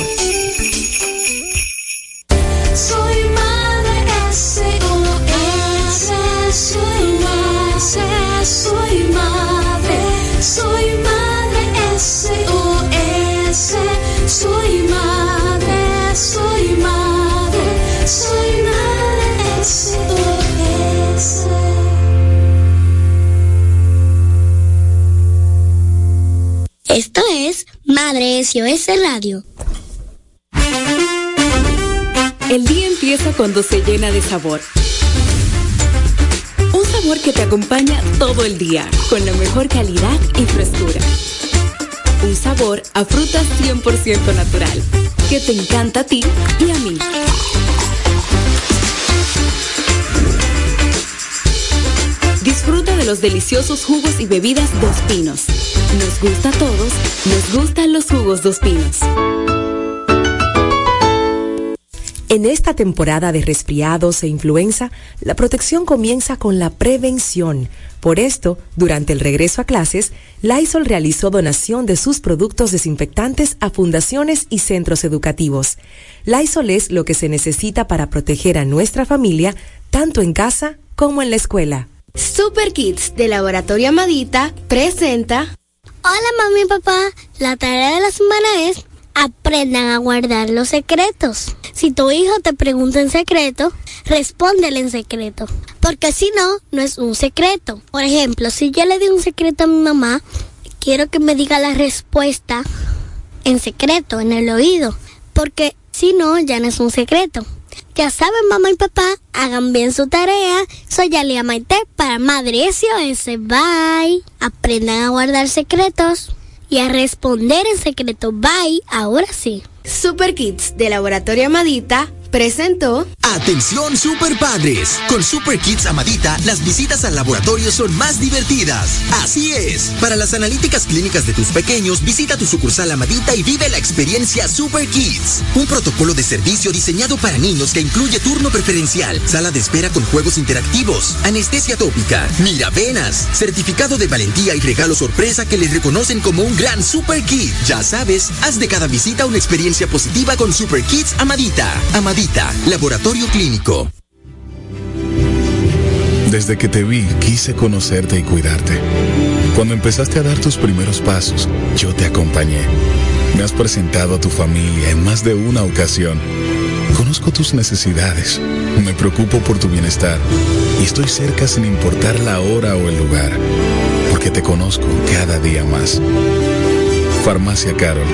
Esto es Madre SOS Radio. El día empieza cuando se llena de sabor. Un sabor que te acompaña todo el día, con la mejor calidad y frescura. Un sabor a frutas 100% natural, que te encanta a ti y a mí. Disfruta de los deliciosos jugos y bebidas Dos Pinos. Nos gusta a todos, nos gustan los jugos Dos Pinos. En esta temporada de resfriados e influenza, la protección comienza con la prevención. Por esto, durante el regreso a clases, Lysol realizó donación de sus productos desinfectantes a fundaciones y centros educativos. Lysol es lo que se necesita para proteger a nuestra familia, tanto en casa como en la escuela. Super Kids de Laboratorio Amadita presenta. Hola mami y papá, la tarea de la semana es aprendan a guardar los secretos. Si tu hijo te pregunta en secreto, respóndele en secreto. Porque si no, no es un secreto. Por ejemplo, si yo le di un secreto a mi mamá, quiero que me diga la respuesta en secreto, en el oído. Porque si no, ya no es un secreto. Ya saben, mamá y papá, hagan bien su tarea. Soy Alia Maite para Madre SOS. Bye. Aprendan a guardar secretos y a responder en secreto. Bye. Ahora sí. Super Kids de Laboratorio Amadita presentó Atención Super Padres. Con Super Kids Amadita, las visitas al laboratorio son más divertidas. Así es. Para las analíticas clínicas de tus pequeños, visita tu sucursal Amadita y vive la experiencia Super Kids. Un protocolo de servicio diseñado para niños que incluye turno preferencial, sala de espera con juegos interactivos, anestesia tópica, miravenas, certificado de valentía y regalo sorpresa que les reconocen como un gran Super Kid. Ya sabes, haz de cada visita una experiencia positiva con Super Kids Amadita. Amadita, laboratorio clínico. Desde que te vi, quise conocerte y cuidarte. Cuando empezaste a dar tus primeros pasos, yo te acompañé. Me has presentado a tu familia en más de una ocasión. Conozco tus necesidades, me preocupo por tu bienestar y estoy cerca sin importar la hora o el lugar, porque te conozco cada día más. Farmacia Carol.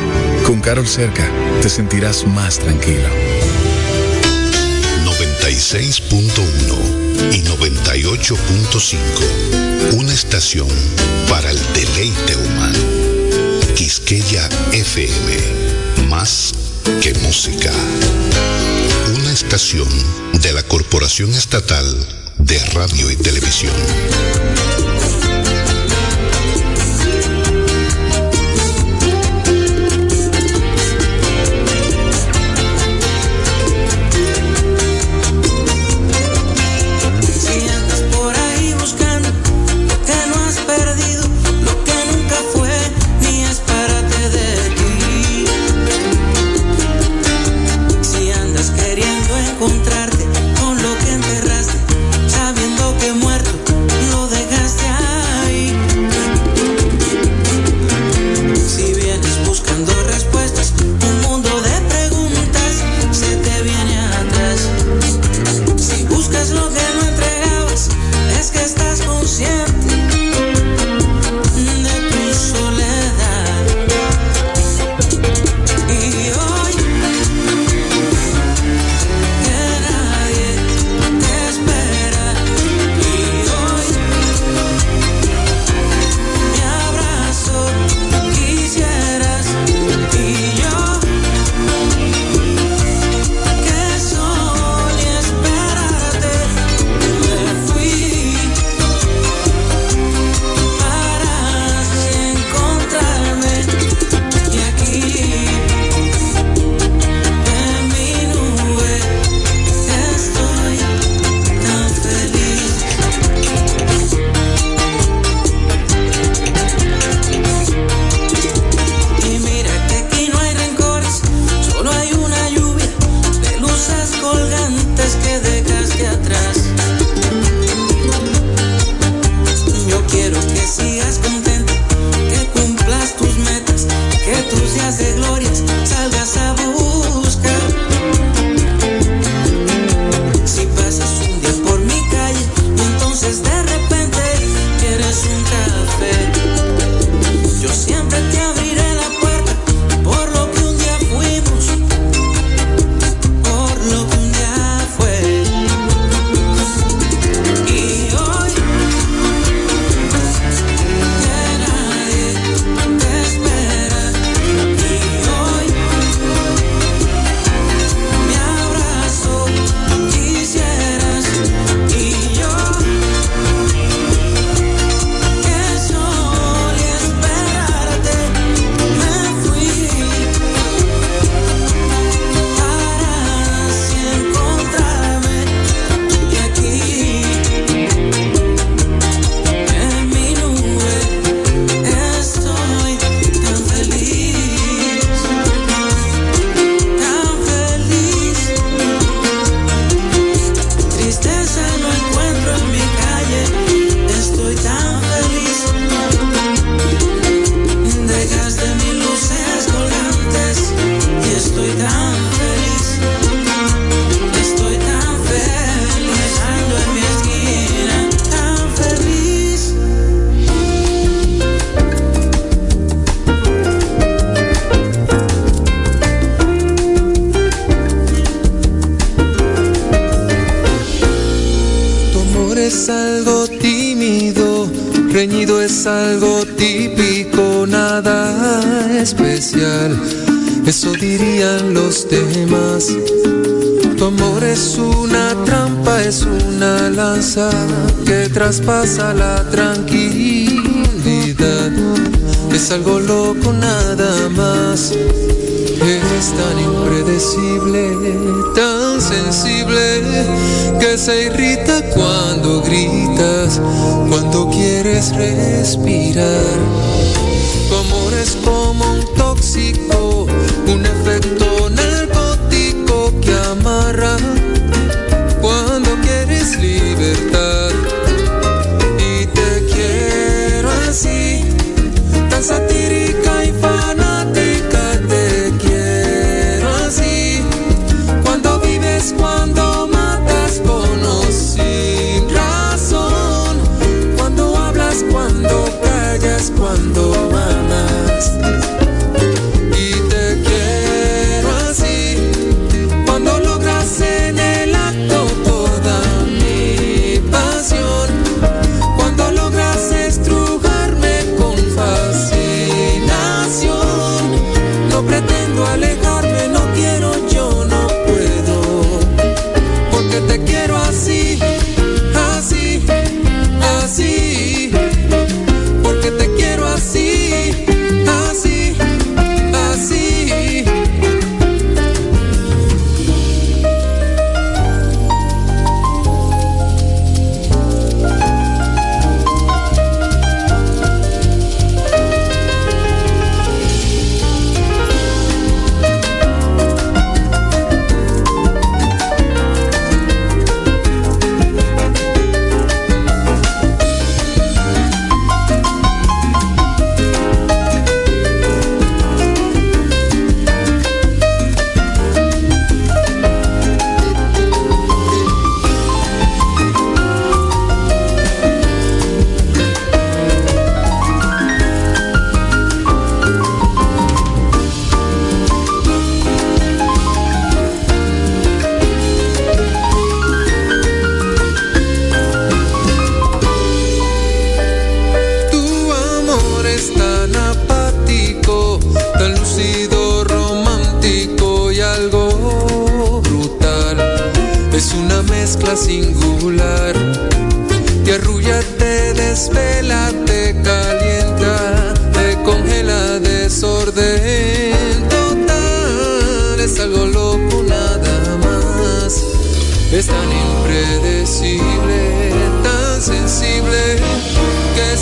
Con Carol cerca, te sentirás más tranquilo. 96.1 y 98.5. Una estación para el deleite humano. Quisqueya FM. Más que música. Una estación de la Corporación Estatal de Radio y Televisión. algo loco nada más. Es tan impredecible, tan sensible, que se irrita cuando gritas, cuando quieres respirar.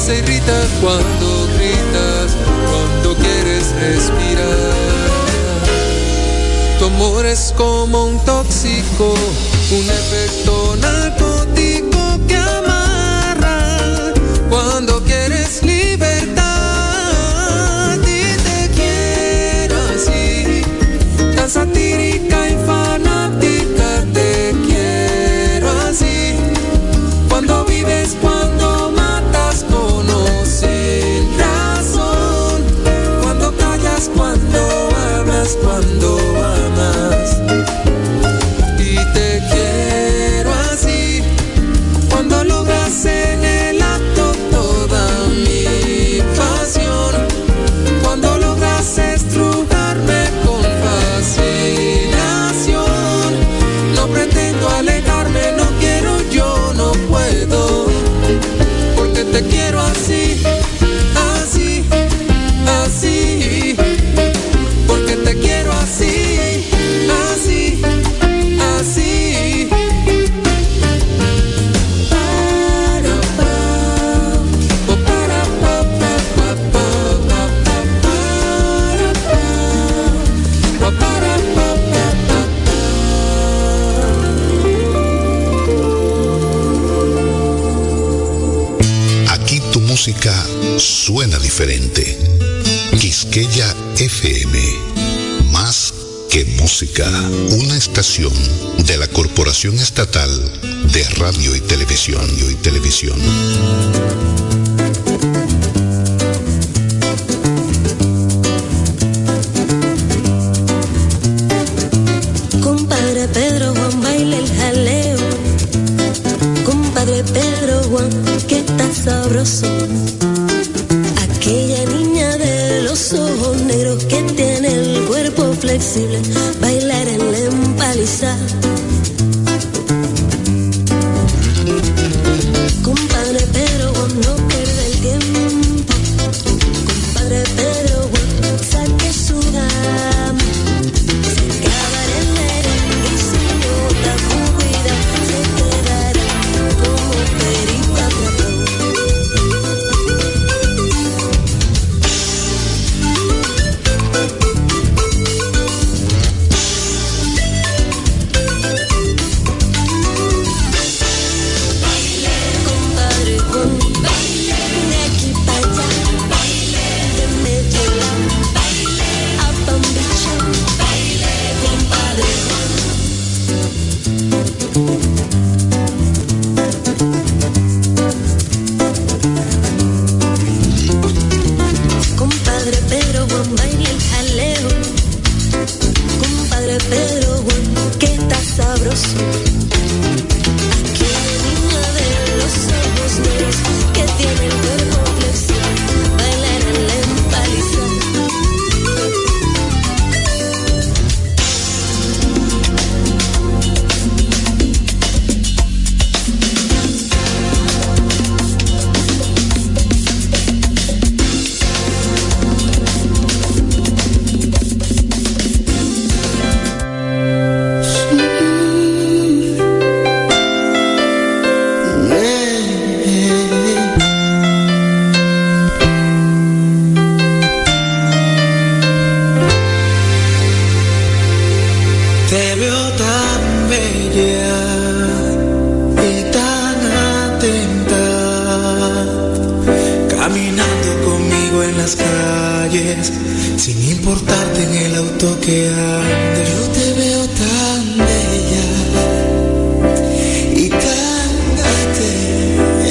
se irrita cuando gritas, cuando quieres respirar. Tu amor es como un tóxico, un efecto narco from suena diferente. Quisqueya FM. Más que música. Una estación de la Corporación Estatal de Radio y Televisión. y Televisión. Compadre Pedro Juan baila el jaleo. Compadre Pedro Juan, que está sabroso ceiling Te veo tan bella y tan atenta, caminando conmigo en las calles, sin importarte en el auto que ande. Yo te veo tan bella y tan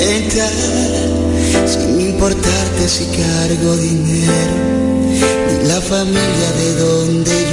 atenta, sin importarte si cargo dinero, ni la familia de donde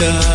done.